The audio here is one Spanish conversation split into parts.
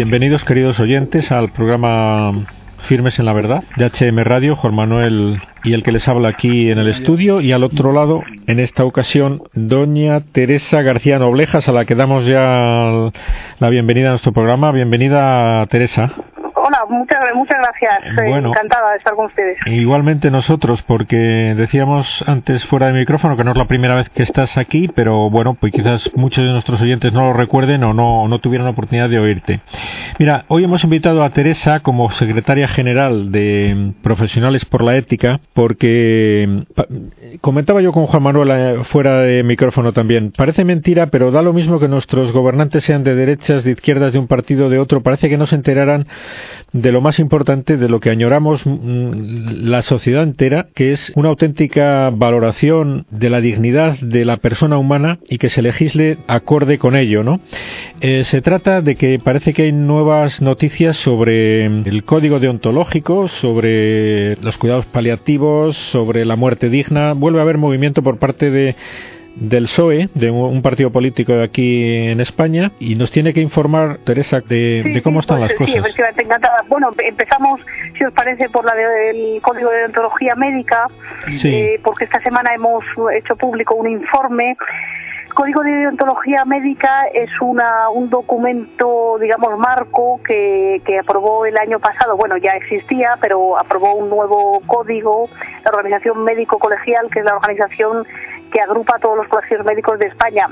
Bienvenidos, queridos oyentes, al programa Firmes en la Verdad de HM Radio, Juan Manuel y el que les habla aquí en el estudio y al otro lado, en esta ocasión, doña Teresa García Noblejas, a la que damos ya la bienvenida a nuestro programa. Bienvenida, Teresa. Hola, muchas, muchas gracias. Eh, encantada de estar con ustedes. Igualmente nosotros, porque decíamos antes fuera de micrófono que no es la primera vez que estás aquí, pero bueno, pues quizás muchos de nuestros oyentes no lo recuerden o no, no tuvieron la oportunidad de oírte. Mira, hoy hemos invitado a Teresa como secretaria general de Profesionales por la Ética, porque comentaba yo con Juan Manuel eh, fuera de micrófono también, parece mentira, pero da lo mismo que nuestros gobernantes sean de derechas, de izquierdas, de un partido, de otro, parece que no se enteraran de lo más importante, de lo que añoramos mm, la sociedad entera, que es una auténtica valoración de la dignidad de la persona humana y que se legisle acorde con ello, ¿no? Eh, se trata de que parece que hay nuevas noticias sobre el código deontológico, sobre los cuidados paliativos, sobre la muerte digna. Vuelve a haber movimiento por parte de del PSOE, de un partido político de aquí en España, y nos tiene que informar, Teresa, de, cómo están pues, las cosas. Sí, efectivamente, encantada. Bueno, empezamos, si os parece, por la del Código de Deontología Médica, eh, porque esta semana hemos hecho público un informe el Código de Deontología Médica es una, un documento, digamos, marco que, que aprobó el año pasado. Bueno, ya existía, pero aprobó un nuevo código, la Organización Médico Colegial, que es la organización que agrupa a todos los colegios médicos de España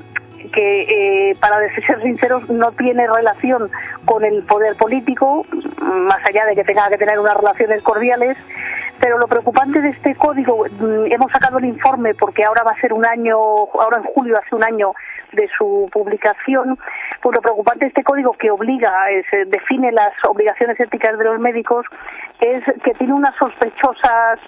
que, eh, para ser sinceros, no tiene relación con el poder político, más allá de que tenga que tener unas relaciones cordiales, pero lo preocupante de este código, mm, hemos sacado el informe porque ahora va a ser un año, ahora en julio hace un año de su publicación, pues lo preocupante de este código que obliga, se define las obligaciones éticas de los médicos, es que tiene unas sospechosas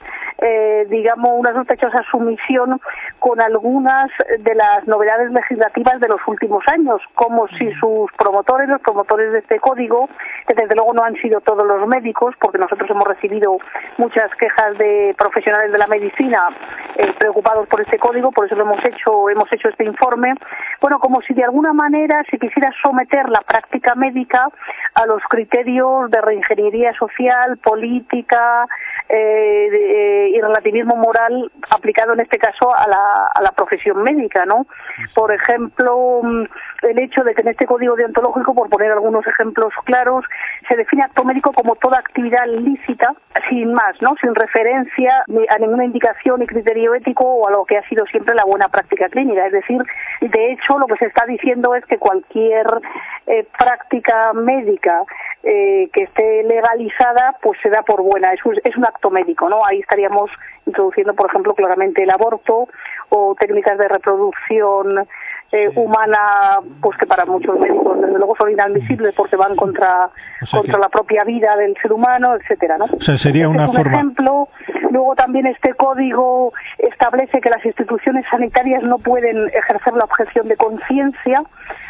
eh, digamos, una sospechosa sumisión con algunas de las novedades legislativas de los últimos años, como si sus promotores, los promotores de este código, que desde luego no han sido todos los médicos, porque nosotros hemos recibido muchas quejas de profesionales de la medicina eh, preocupados por este código, por eso lo hemos hecho, hemos hecho este informe, bueno, como si de alguna manera se quisiera someter la práctica médica a los criterios de reingeniería social, política, eh, eh, y relativismo moral aplicado en este caso a la, a la profesión médica, ¿no? Por ejemplo, mm, el hecho de que en este código deontológico, por poner algunos ejemplos claros, se define acto médico como toda actividad lícita, sin más, ¿no? Sin referencia a ninguna indicación y criterio ético o a lo que ha sido siempre la buena práctica clínica. Es decir, de hecho, lo que se está diciendo es que cualquier eh, práctica médica eh, que esté legalizada, pues se da por buena. Es un, es un acto médico, ¿no? Ahí estaríamos introduciendo, por ejemplo, claramente el aborto o técnicas de reproducción eh, humana, pues que para muchos médicos desde luego son inadmisibles porque van contra contra la propia vida del ser humano, etcétera, ¿no? O sea, sería este una es un forma. ejemplo. Luego también este código establece que las instituciones sanitarias no pueden ejercer la objeción de conciencia,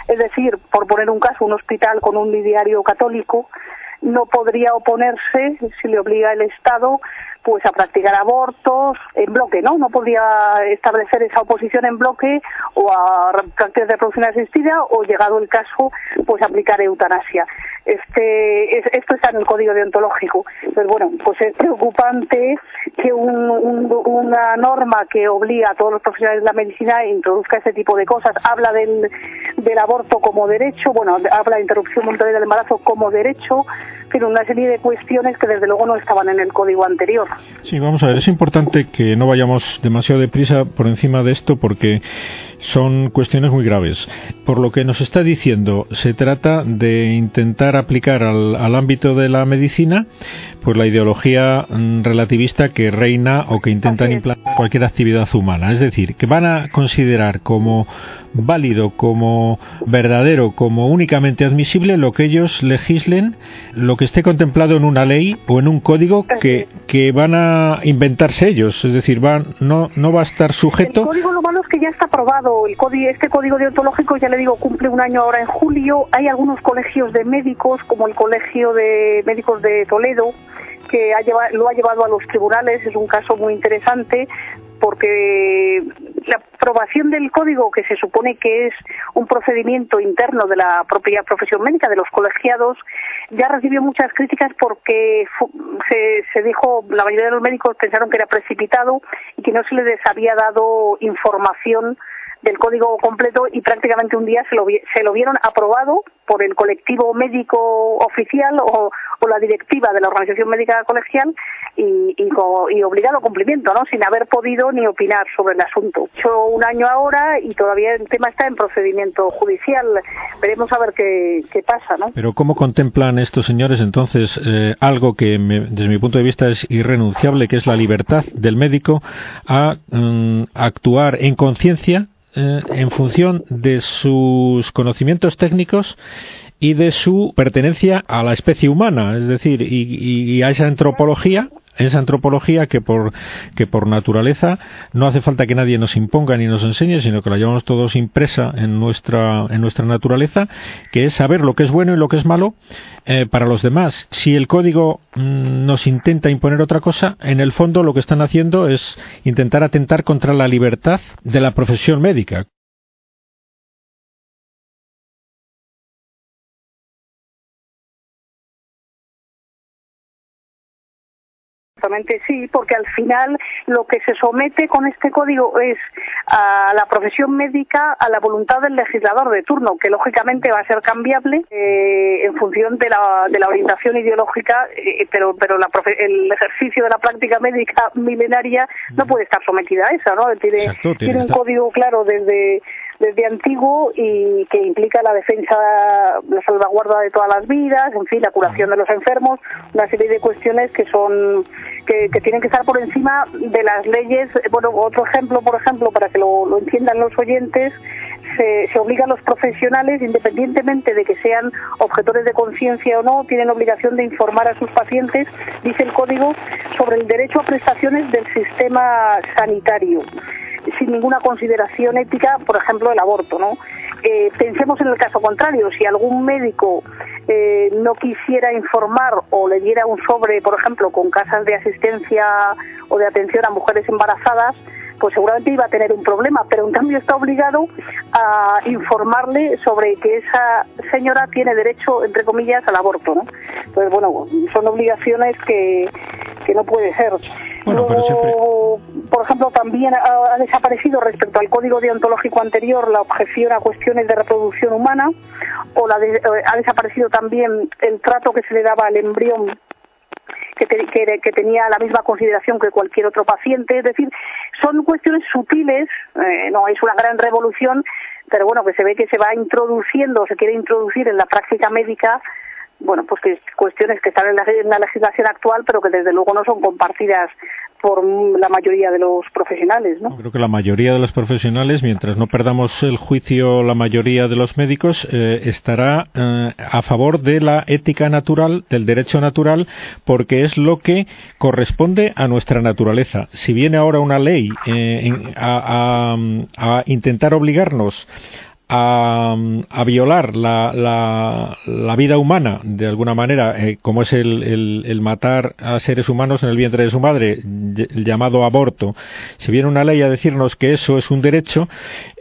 es decir, por poner un caso, un hospital con un lidiario católico no podría oponerse si le obliga el Estado pues a practicar abortos en bloque, ¿no? No podía establecer esa oposición en bloque o a prácticas de reproducción asistida o llegado el caso pues aplicar eutanasia. Este, esto está en el código deontológico. Entonces, bueno, pues es preocupante que una norma que obliga a todos los profesionales de la medicina introduzca este tipo de cosas. Habla del, del aborto como derecho, bueno, habla de interrupción voluntaria del embarazo como derecho, pero una serie de cuestiones que desde luego no estaban en el código anterior. Sí, vamos a ver, es importante que no vayamos demasiado deprisa por encima de esto porque son cuestiones muy graves. Por lo que nos está diciendo, se trata de intentar aplicar al, al ámbito de la medicina pues la ideología mm, relativista que reina o que intentan implantar cualquier actividad humana. Es decir, que van a considerar como válido, como verdadero, como únicamente admisible lo que ellos legislen, lo que esté contemplado en una ley o en un código que, que van a inventarse ellos. Es decir, van, no, no va a estar sujeto. El código lo malo es que ya está aprobado. El código, este código deontológico, ya le digo, cumple un año ahora en julio. Hay algunos colegios de médicos, como el Colegio de Médicos de Toledo, que ha llevado, lo ha llevado a los tribunales. Es un caso muy interesante porque la aprobación del código, que se supone que es un procedimiento interno de la propia profesión médica, de los colegiados, ya recibió muchas críticas porque se, se dijo, la mayoría de los médicos pensaron que era precipitado y que no se les había dado información del código completo y prácticamente un día se lo, se lo vieron aprobado por el colectivo médico oficial o, la directiva de la organización médica colegial y, y, obligado a cumplimiento, ¿no? Sin haber podido ni opinar sobre el asunto. Hecho un año ahora y todavía el tema está en procedimiento judicial. Veremos a ver qué, qué pasa, ¿no? Pero ¿cómo contemplan estos señores entonces eh, algo que desde mi punto de vista es irrenunciable, que es la libertad del médico a mm, actuar en conciencia eh, en función de sus conocimientos técnicos y de su pertenencia a la especie humana, es decir, y, a esa antropología esa antropología que por, que por naturaleza no hace falta que nadie nos imponga ni nos enseñe, sino que la llevamos todos impresa en nuestra, en nuestra naturaleza, que es saber lo que es bueno y lo que es malo eh, para los demás. Si el código mm, nos intenta imponer otra cosa, en el fondo lo que están haciendo es intentar atentar contra la libertad de la profesión médica. Exactamente, sí, porque al final lo que se somete con este código es a la profesión médica a la voluntad del legislador de turno, que lógicamente va a ser cambiable eh, en función de la, de la orientación ideológica, eh, pero, pero la el ejercicio de la práctica médica milenaria no puede estar sometida a esa, ¿no? Tiene, tiene un código claro desde desde antiguo y que implica la defensa, la salvaguarda de todas las vidas, en fin, la curación de los enfermos, una serie de cuestiones que son que, tienen que estar por encima de las leyes. Bueno, otro ejemplo, por ejemplo, para que lo, entiendan los oyentes, se, se, obliga a los profesionales, independientemente de que sean objetores de conciencia o no, tienen obligación de informar a sus pacientes, dice el código, sobre el derecho a prestaciones del sistema sanitario sin ninguna consideración ética, por ejemplo, el aborto, ¿no? Eh, pensemos en el caso contrario, si algún médico eh, no quisiera informar o le diera un sobre, por ejemplo, con casas de asistencia o de atención a mujeres embarazadas, pues seguramente iba a tener un problema, pero en cambio está obligado a informarle sobre que esa señora tiene derecho, entre comillas, al aborto, ¿no? Entonces, bueno, son obligaciones que, que no puede ser. por ejemplo, también ha, desaparecido respecto al código deontológico anterior la objeción a cuestiones de reproducción humana, o la eh, ha desaparecido también el trato que se le daba al embrión que, que, tenía la misma consideración que cualquier otro paciente. Es decir, son cuestiones sutiles, eh, no es una gran revolución, pero bueno, que se ve que se va introduciendo, se quiere introducir en la práctica médica bueno, pues que cuestiones que están en la, legislación actual, pero que desde luego no son compartidas por la mayoría de los profesionales, ¿no? Creo que la mayoría de los profesionales, mientras no perdamos el juicio, la mayoría de los médicos eh, estará eh, a favor de la ética natural, del derecho natural, porque es lo que corresponde a nuestra naturaleza. Si viene ahora una ley eh, a intentar obligarnos a, violar la, la, vida humana de alguna manera, eh, como es el, el, matar a seres humanos en el vientre de su madre, el llamado aborto, si viene una ley a decirnos que eso es un derecho,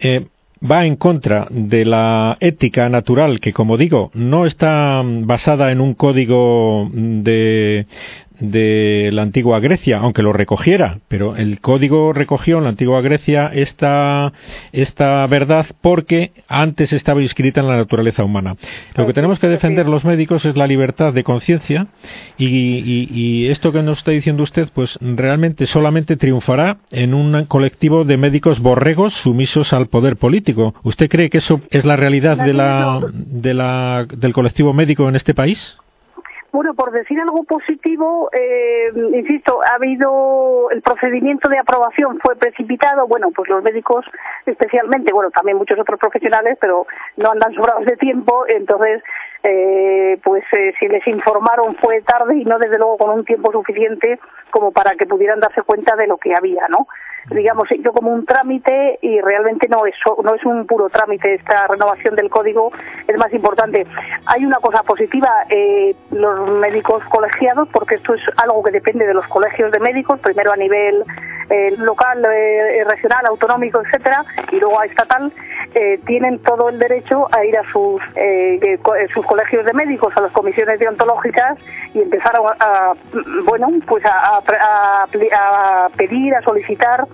eh, va en contra de la ética natural que, como digo, no está basada en un código de, de la antigua Grecia, aunque lo recogiera, pero el código recogió en la antigua Grecia esta, esta verdad porque antes estaba inscrita en la naturaleza humana. Lo que tenemos que defender los médicos es la libertad de conciencia y, y, esto que nos está diciendo usted, pues realmente solamente triunfará en un colectivo de médicos borregos sumisos al poder político. ¿Usted cree que eso es la realidad de la, de la, del colectivo médico en este país? Bueno, por decir algo positivo, eh, insisto, ha habido el procedimiento de aprobación fue precipitado. Bueno, pues los médicos, especialmente, bueno, también muchos otros profesionales, pero no andan sobrados de tiempo. Entonces, eh, pues eh, si les informaron fue tarde y no desde luego con un tiempo suficiente como para que pudieran darse cuenta de lo que había, ¿no? digamos, yo como un trámite y realmente no es, no es un puro trámite esta renovación del código, es más importante. Hay una cosa positiva, eh, los médicos colegiados, porque esto es algo que depende de los colegios de médicos, primero a nivel eh, local, eh, regional, autonómico, etcétera, y luego a estatal, eh, tienen todo el derecho a ir a sus, eh, sus colegios de médicos, a las comisiones deontológicas y empezar a, bueno, pues a, pedir, a solicitar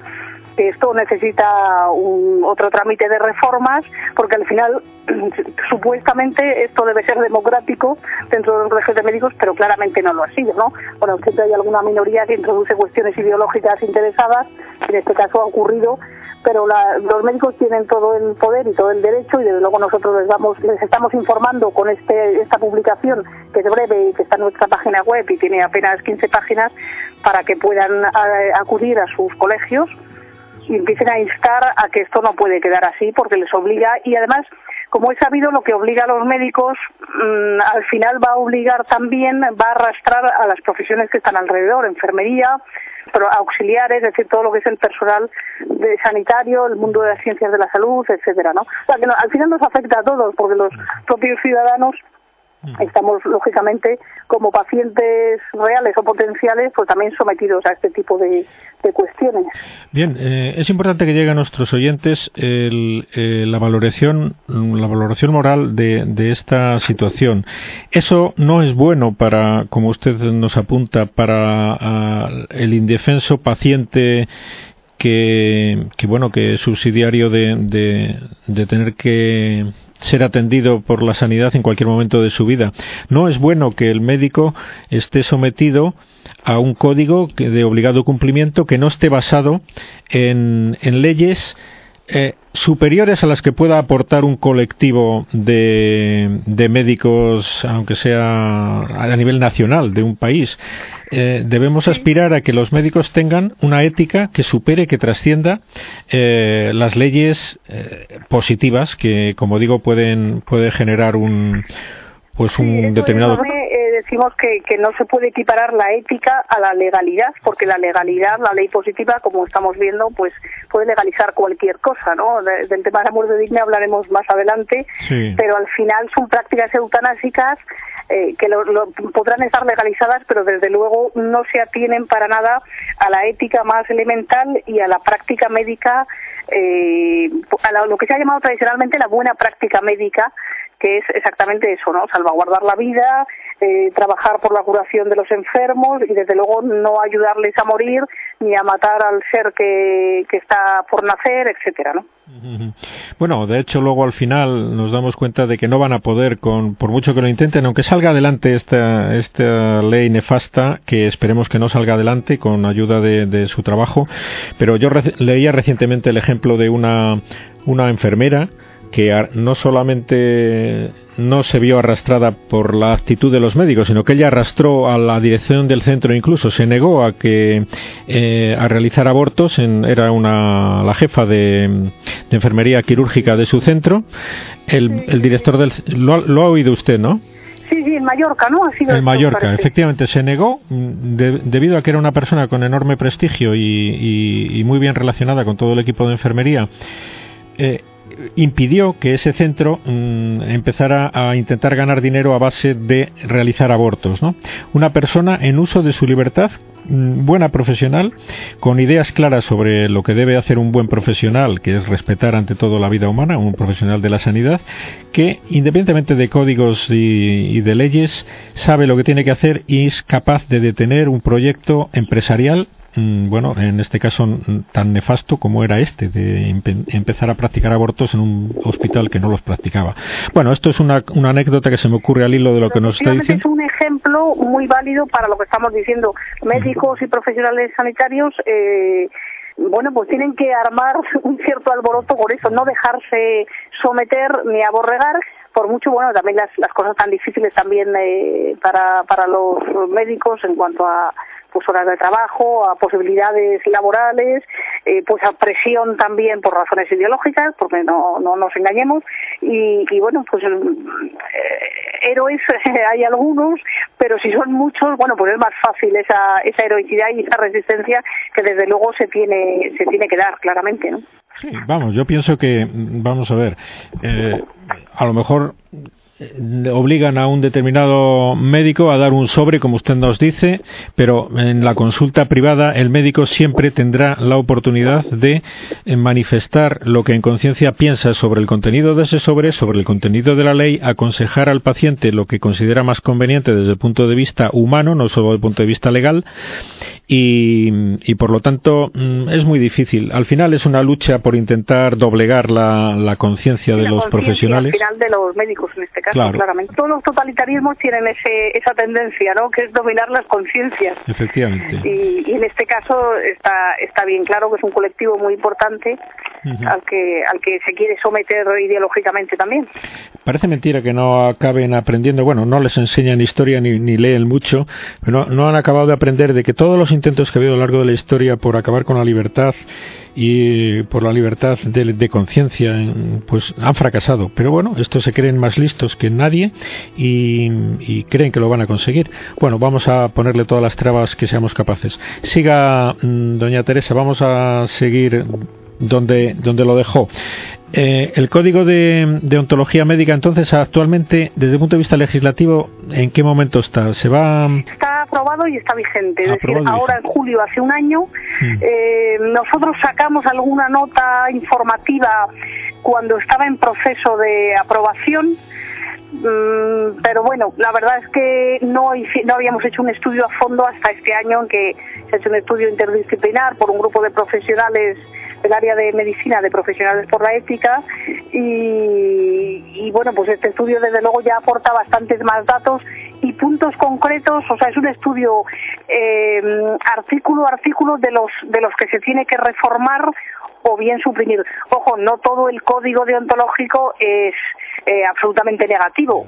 esto necesita un, otro trámite de reformas, porque al final supuestamente esto debe ser democrático dentro de los colegios de médicos, pero claramente no lo ha sido, ¿no? Bueno, siempre hay alguna minoría que introduce cuestiones ideológicas interesadas, en este caso ha ocurrido pero los médicos tienen todo el poder y todo el derecho y desde luego nosotros les, vamos, les estamos informando con este, esta publicación que es breve y que está en nuestra página web y tiene apenas 15 páginas para que puedan eh, acudir a sus colegios y empiecen a instar a que esto no puede quedar así porque les obliga y además como he sabido lo que obliga a los médicos mm, al final va a obligar también va a arrastrar a las profesiones que están alrededor enfermería pero auxiliares, es decir, todo lo que es el personal de sanitario, el mundo de las ciencias de la salud, etcétera, ¿no? O sea, que al final nos afecta a todos, porque los propios ciudadanos estamos lógicamente como pacientes reales o potenciales pues también sometidos a este tipo de, cuestiones. Bien, eh, es importante que llegue a nuestros oyentes eh, la valoración la valoración moral de, de, esta situación. Eso no es bueno para, como usted nos apunta, para ah, el indefenso paciente que, que bueno que es subsidiario de, de tener que ser atendido por la sanidad en cualquier momento de su vida. No es bueno que el médico esté sometido a un código de obligado cumplimiento que no esté basado en, en leyes eh, superiores a las que pueda aportar un colectivo de, de, médicos, aunque sea a nivel nacional de un país. Eh, debemos aspirar a que los médicos tengan una ética que supere, que trascienda eh, las leyes positivas que, como digo, pueden puede generar un pues un determinado decimos que, que no se puede equiparar la ética a la legalidad, porque la legalidad, la ley positiva, como estamos viendo, pues puede legalizar cualquier cosa, ¿no? del tema de la muerte digna hablaremos más adelante, pero al final son prácticas eutanásicas eh, que lo, podrán estar legalizadas, pero desde luego no se atienen para nada a la ética más elemental y a la práctica médica, eh, a lo que se ha llamado tradicionalmente la buena práctica médica, que es exactamente eso, ¿no? Salvaguardar la vida, eh, trabajar por la curación de los enfermos y desde luego no ayudarles a morir ni a matar al ser que, que está por nacer, etcétera, ¿no? Bueno, de hecho luego al final nos damos cuenta de que no van a poder, con, por mucho que lo intenten, aunque salga adelante esta, esta ley nefasta, que esperemos que no salga adelante con ayuda de, de su trabajo, pero yo leía recientemente el ejemplo de una, una enfermera que no solamente no se vio arrastrada por la actitud de los médicos, sino que ella arrastró a la dirección del centro, incluso se negó a que eh, a realizar abortos. era una la jefa de, enfermería quirúrgica de su centro. El, director del lo, ha oído usted, ¿no? Sí, sí, en Mallorca, ¿no? Ha sido en Mallorca, efectivamente, se negó mm, debido a que era una persona con enorme prestigio y, muy bien relacionada con todo el equipo de enfermería. Eh, impidió que ese centro mm, empezara a intentar ganar dinero a base de realizar abortos. ¿no? Una persona en uso de su libertad, mm, buena profesional, con ideas claras sobre lo que debe hacer un buen profesional, que es respetar ante todo la vida humana, un profesional de la sanidad, que independientemente de códigos y de leyes, sabe lo que tiene que hacer y es capaz de detener un proyecto empresarial bueno, en este caso mm, tan nefasto como era este, de empezar a practicar abortos en un hospital que no los practicaba. Bueno, esto es una, una anécdota que se me ocurre al hilo de lo que nos está diciendo. Es un ejemplo muy válido para lo que estamos diciendo. Médicos y profesionales sanitarios. Eh, bueno, pues tienen que armar un cierto alboroto por eso, no dejarse someter ni aborregar, por mucho, bueno, también las, las cosas tan difíciles también eh, para, para los médicos en cuanto a pues horas de trabajo, a posibilidades laborales eh, pues a presión también por razones ideológicas, porque no, no nos engañemos, y, bueno, pues eh, héroes hay algunos, pero si son muchos, bueno, pues es más fácil esa, esa heroicidad y esa resistencia que desde luego se tiene, se tiene que dar claramente, ¿no? Sí, vamos, yo pienso que, vamos a ver, eh, a lo mejor obligan a un determinado médico a dar un sobre, como usted nos dice, pero en la consulta privada el médico siempre tendrá la oportunidad de eh, manifestar lo que en conciencia piensa sobre el contenido de ese sobre, sobre el contenido de la ley, aconsejar al paciente lo que considera más conveniente desde el punto de vista humano, no solo desde el punto de vista legal, y, por lo tanto mm, es muy difícil. Al final es una lucha por intentar doblegar la, conciencia de los profesionales. Al final de los médicos en este caso, claramente. Todos los totalitarismos tienen ese, esa tendencia, ¿no? Que es dominar las conciencias. Efectivamente. Y, en este caso está, está bien claro que es un colectivo muy importante al, que, al que se quiere someter ideológicamente también. Parece mentira que no acaben aprendiendo, bueno, no les enseñan historia ni, ni leen mucho, pero no, no han acabado de aprender de que todos los intentos que ha habido a lo largo de la historia por acabar con la libertad y por la libertad de, conciencia, pues han fracasado. Pero bueno, estos se creen más listos que nadie y, creen que lo van a conseguir. Bueno, vamos a ponerle todas las trabas que seamos capaces. Siga, mm, doña Teresa, vamos a seguir donde, donde lo dejó. Eh, el código de, de, ontología médica, entonces, actualmente, desde el punto de vista legislativo, ¿en qué momento está? ¿Se va.? Está aprobado y está vigente. Es decir, ahora en julio, hace un año, mm. eh, nosotros sacamos alguna nota informativa cuando estaba en proceso de aprobación. Mm, pero bueno, la verdad es que no, no habíamos hecho un estudio a fondo hasta este año en que se ha hecho un estudio interdisciplinar por un grupo de profesionales el área de medicina de profesionales por la ética y, bueno, pues este estudio desde luego ya aporta bastantes más datos y puntos concretos, o sea, es un estudio eh, artículo artículo de los, de los que se tiene que reformar o bien suprimir. Ojo, no todo el código deontológico es eh, absolutamente negativo.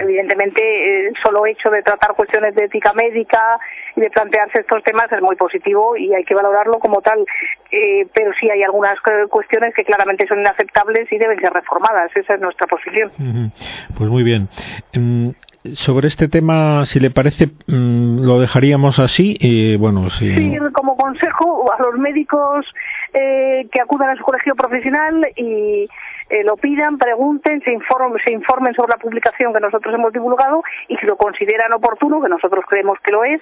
Evidentemente, el solo hecho de tratar cuestiones de ética médica y de plantearse estos temas es muy positivo y hay que valorarlo como tal. Eh, pero sí hay algunas cuestiones que claramente son inaceptables y deben ser reformadas. Esa es nuestra posición. Pues muy bien. Em, sobre este tema, si le parece, mm, lo dejaríamos así. Y, bueno, si... Sí, como consejo a los médicos eh, que acudan a su colegio profesional y eh, lo pidan, pregunten, se informen, se informen sobre la publicación que nosotros hemos divulgado y si lo consideran oportuno, que nosotros creemos que lo es,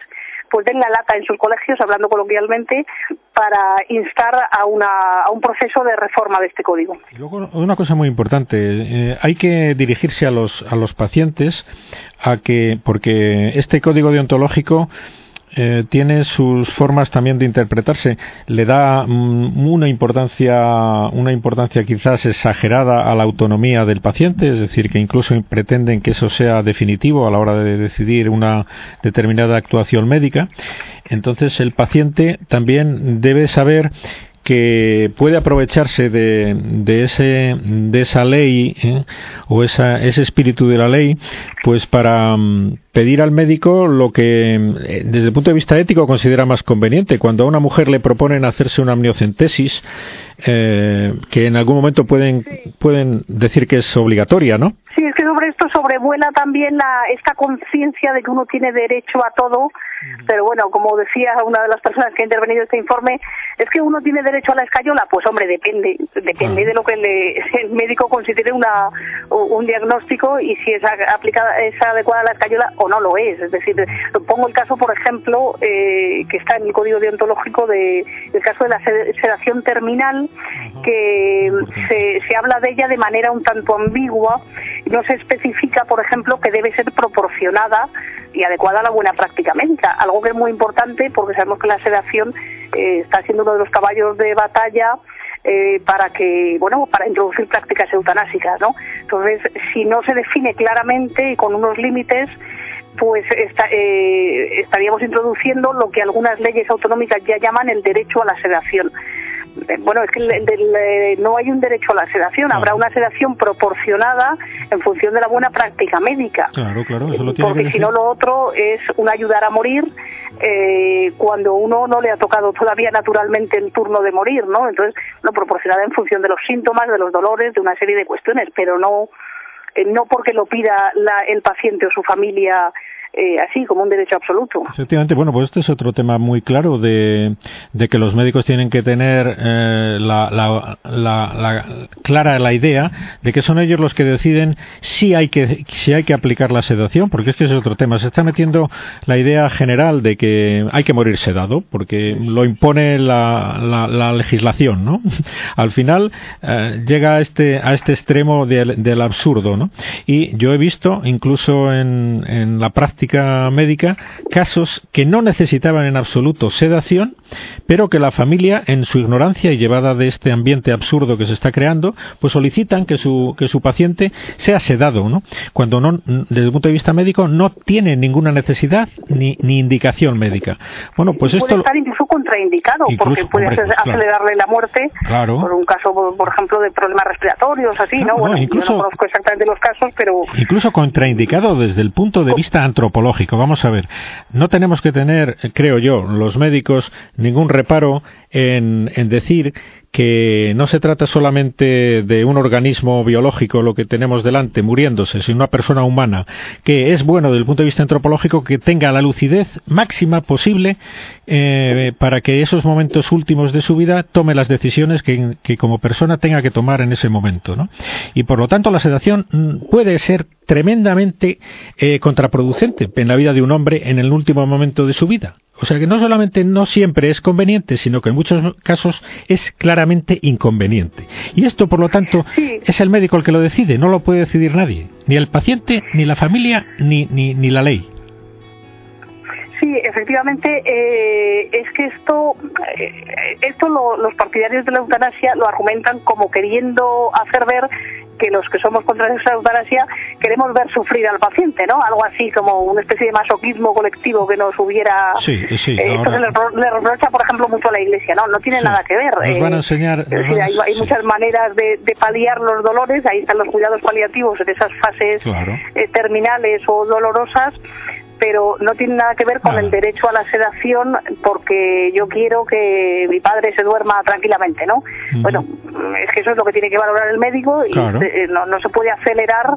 pues den la lata en sus colegios, hablando coloquialmente, para instar a, una, a un proceso de reforma de este código. Y luego, una cosa muy importante, eh, hay que dirigirse a los, a los pacientes a que, porque este código deontológico eh, tiene sus formas también de interpretarse. Le da mm, una importancia, una importancia quizás exagerada a la autonomía del paciente, es decir, que incluso pretenden que eso sea definitivo a la hora de decidir una determinada actuación médica. Entonces el paciente también debe saber que puede aprovecharse de, de, ese, de esa ley ¿eh? o esa, ese espíritu de la ley pues para mm, pedir al médico lo que eh, desde el punto de vista ético considera más conveniente. Cuando a una mujer le proponen hacerse una amniocentesis, eh, que en algún momento pueden, pueden decir que es obligatoria, ¿no? Sí, es que sobre esto sobrevuela también la, esta conciencia de que uno tiene derecho a todo, pero bueno, como decía una de las personas que ha intervenido en este informe, es que uno tiene derecho a la escayola, pues hombre, depende, depende ah. de lo que el médico considere una, un diagnóstico y si es aplicada, es adecuada la escayola o no lo es. Es decir, pongo el caso, por ejemplo, eh, que está en el código deontológico de el caso de la sedación terminal, que se, se habla de ella de manera un tanto ambigua, no se especifica, por ejemplo, que debe ser proporcionada y adecuada a la buena práctica médica, algo que es muy importante porque sabemos que la sedación eh, está siendo uno de los caballos de batalla eh, para que, bueno, para introducir prácticas eutanásicas, ¿no? Entonces, si no se define claramente y con unos límites, pues eh, estaríamos introduciendo lo que algunas leyes autonómicas ya llaman el derecho a la sedación. eh, bueno, es que eh, no hay un derecho a la sedación, habrá una sedación proporcionada en función de la buena práctica médica. Claro, claro, eso lo tiene Porque si no, lo otro es un ayudar a morir eh, cuando uno no le ha tocado todavía naturalmente el turno de morir, ¿no? Entonces, no proporcionada en función de los síntomas, de los dolores, de una serie de cuestiones, pero no, no porque lo pida el paciente o su familia eh, así como un derecho absoluto. Efectivamente, bueno, pues este es otro tema muy claro de, que los médicos tienen que tener eh, la, la, clara la idea de que son ellos los que deciden si hay que si hay que aplicar la sedación, porque este es otro tema. Se está metiendo la idea general de que hay que morir sedado, porque lo impone la, legislación, ¿no? Al final eh, llega a este a este extremo del, absurdo, ¿no? Y yo he visto, incluso en, en la práctica médica casos que no necesitaban en absoluto sedación, pero que la familia, en su ignorancia y llevada de este ambiente absurdo que se está creando, pues solicitan que su, que su paciente sea sedado, ¿no? Cuando no, desde el punto de vista médico no tiene ninguna necesidad ni, ni indicación médica. Bueno, pues esto... Puede estar incluso contraindicado, porque puede acelerarle la muerte por un caso, por ejemplo, de problemas respiratorios, así, ¿no? bueno, incluso, yo no conozco exactamente los casos, pero... Incluso contraindicado desde el punto de vista antropológico Vamos a ver, no tenemos que tener, creo yo, los médicos ningún reparo en, en decir que no se trata solamente de un organismo biológico lo que tenemos delante muriéndose, sino una persona humana, que es bueno desde el punto de vista antropológico que tenga la lucidez máxima posible eh, para que esos momentos últimos de su vida tome las decisiones que, como persona tenga que tomar en ese momento. Y por lo tanto la sedación mm, puede ser tremendamente eh, contraproducente en la vida de un hombre en el último momento de su vida. O sea que no solamente no siempre es conveniente, sino que en muchos casos es claramente inconveniente. Y esto, por lo tanto, es el médico el que lo decide, no lo puede decidir nadie, ni el paciente, ni la familia, ni, ni, ni la ley. Sí, efectivamente, eh, es que esto, eh, esto los partidarios de la eutanasia lo argumentan como queriendo hacer ver que los que somos contra esa eutanasia queremos ver sufrir al paciente, ¿no? Algo así como una especie de masoquismo colectivo que nos hubiera... Sí, sí. Eh, esto se le, reprocha, por ejemplo, mucho a la Iglesia, ¿no? No tiene nada que ver. Nos van a eh, enseñar... hay, muchas maneras de, paliar los dolores, ahí están los cuidados paliativos en esas fases eh, terminales o dolorosas pero no tiene nada que ver con el derecho a la sedación porque yo quiero que mi padre se duerma tranquilamente, ¿no? Bueno, es que eso es lo que tiene que valorar el médico y eh, no, no se puede acelerar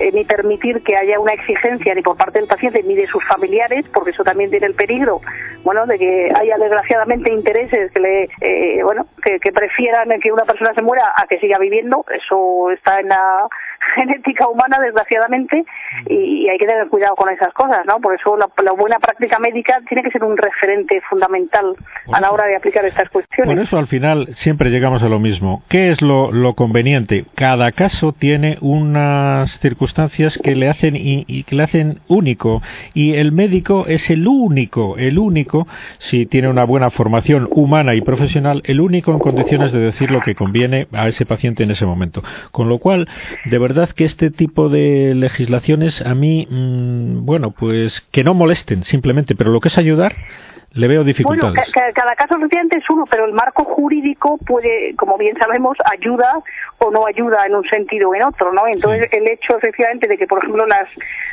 eh, ni permitir que haya una exigencia ni por parte del paciente ni de sus familiares, porque eso también tiene el peligro, bueno, de que haya desgraciadamente intereses que le, eh, bueno, que, que prefieran que una persona se muera a que siga viviendo. Eso está en la genética humana, desgraciadamente, y hay que tener cuidado con esas cosas, ¿no? Por eso la, buena práctica médica tiene que ser un referente fundamental a la hora de aplicar estas cuestiones. Por eso al final siempre llegamos a lo mismo. ¿Qué es lo, conveniente? Cada caso tiene unas circunstancias que le hacen y, que le hacen único y el médico es el único, el único, si tiene una buena formación humana y profesional, el único en condiciones de decir lo que conviene a ese paciente en ese momento. Con lo cual, de verdad que este tipo de legislaciones a mí, mm, bueno, pues que no molesten simplemente, pero lo que es ayudar, le veo dificultades. Bueno, cada caso efectivamente es uno, pero el marco jurídico puede, como bien sabemos, ayuda o no ayuda en un sentido o en otro, ¿no? Entonces, el hecho efectivamente de que, por ejemplo, las,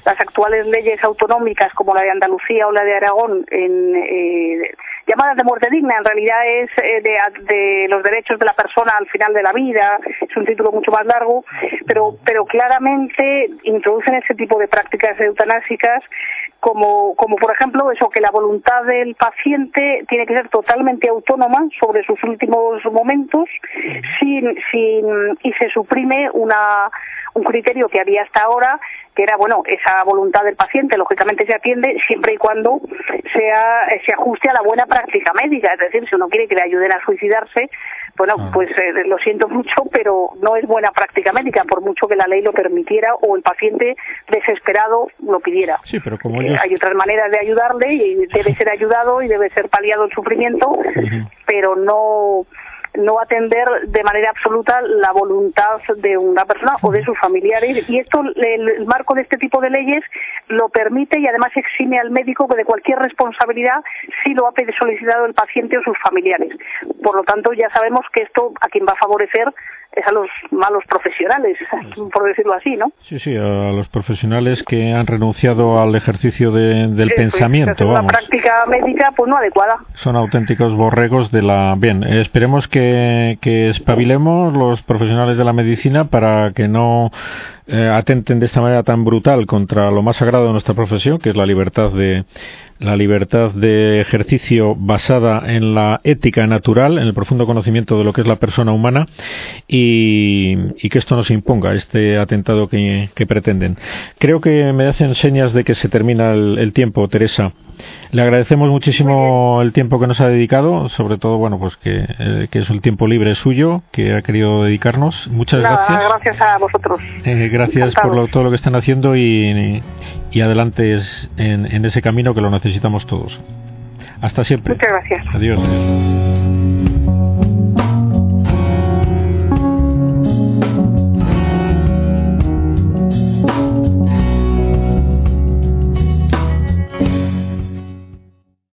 las actuales leyes autonómicas como la de Andalucía o la de Aragón en, eh, llamadas de muerte digna, en realidad es eh, de, los derechos de la persona al final de la vida, es un título mucho más largo, pero, pero claramente introducen ese tipo de prácticas eutanásicas como, como por ejemplo eso, que la voluntad del paciente tiene que ser totalmente autónoma sobre sus últimos momentos sin, sin, y se suprime una, un criterio que había hasta ahora que era bueno esa voluntad del paciente lógicamente se atiende siempre y cuando sea se ajuste a la buena práctica médica. Es decir si uno quiere que le ayuden a suicidarse bueno ah. pues eh, lo siento mucho pero no es buena práctica médica por mucho que la ley lo permitiera o el paciente desesperado lo pidiera. Sí pero como eh, hay otras maneras de ayudarle y debe ser ayudado y debe ser paliado el sufrimiento pero no no atender de manera absoluta la voluntad de una persona o de sus familiares. Y esto, el, marco de este tipo de leyes lo permite y además exime al médico de cualquier responsabilidad si lo ha solicitado el paciente o sus familiares. Por lo tanto, ya sabemos que esto a quien va a favorecer es a los malos profesionales, por decirlo así, ¿no? Sí, sí, a los profesionales que han renunciado al ejercicio del pensamiento. Una práctica médica, pues no adecuada. Son auténticos borregos de la. Bien, esperemos que, que espabilemos los profesionales de la medicina para que no eh, atenten de esta manera tan brutal contra lo más sagrado de nuestra profesión, que es la libertad de la libertad de ejercicio basada en la ética natural, en el profundo conocimiento de lo que es la persona humana y, que esto no se imponga, este atentado que, pretenden. Creo que me hacen señas de que se termina el tiempo, Teresa. Le agradecemos muchísimo el tiempo que nos ha dedicado, sobre todo, bueno, pues que, eh, es el tiempo libre suyo, que ha querido dedicarnos. Muchas gracias. Gracias a vosotros. Eh, gracias por todo lo que están haciendo y, y adelante en, en ese camino que lo necesitamos todos. Hasta siempre. Muchas gracias. Adiós.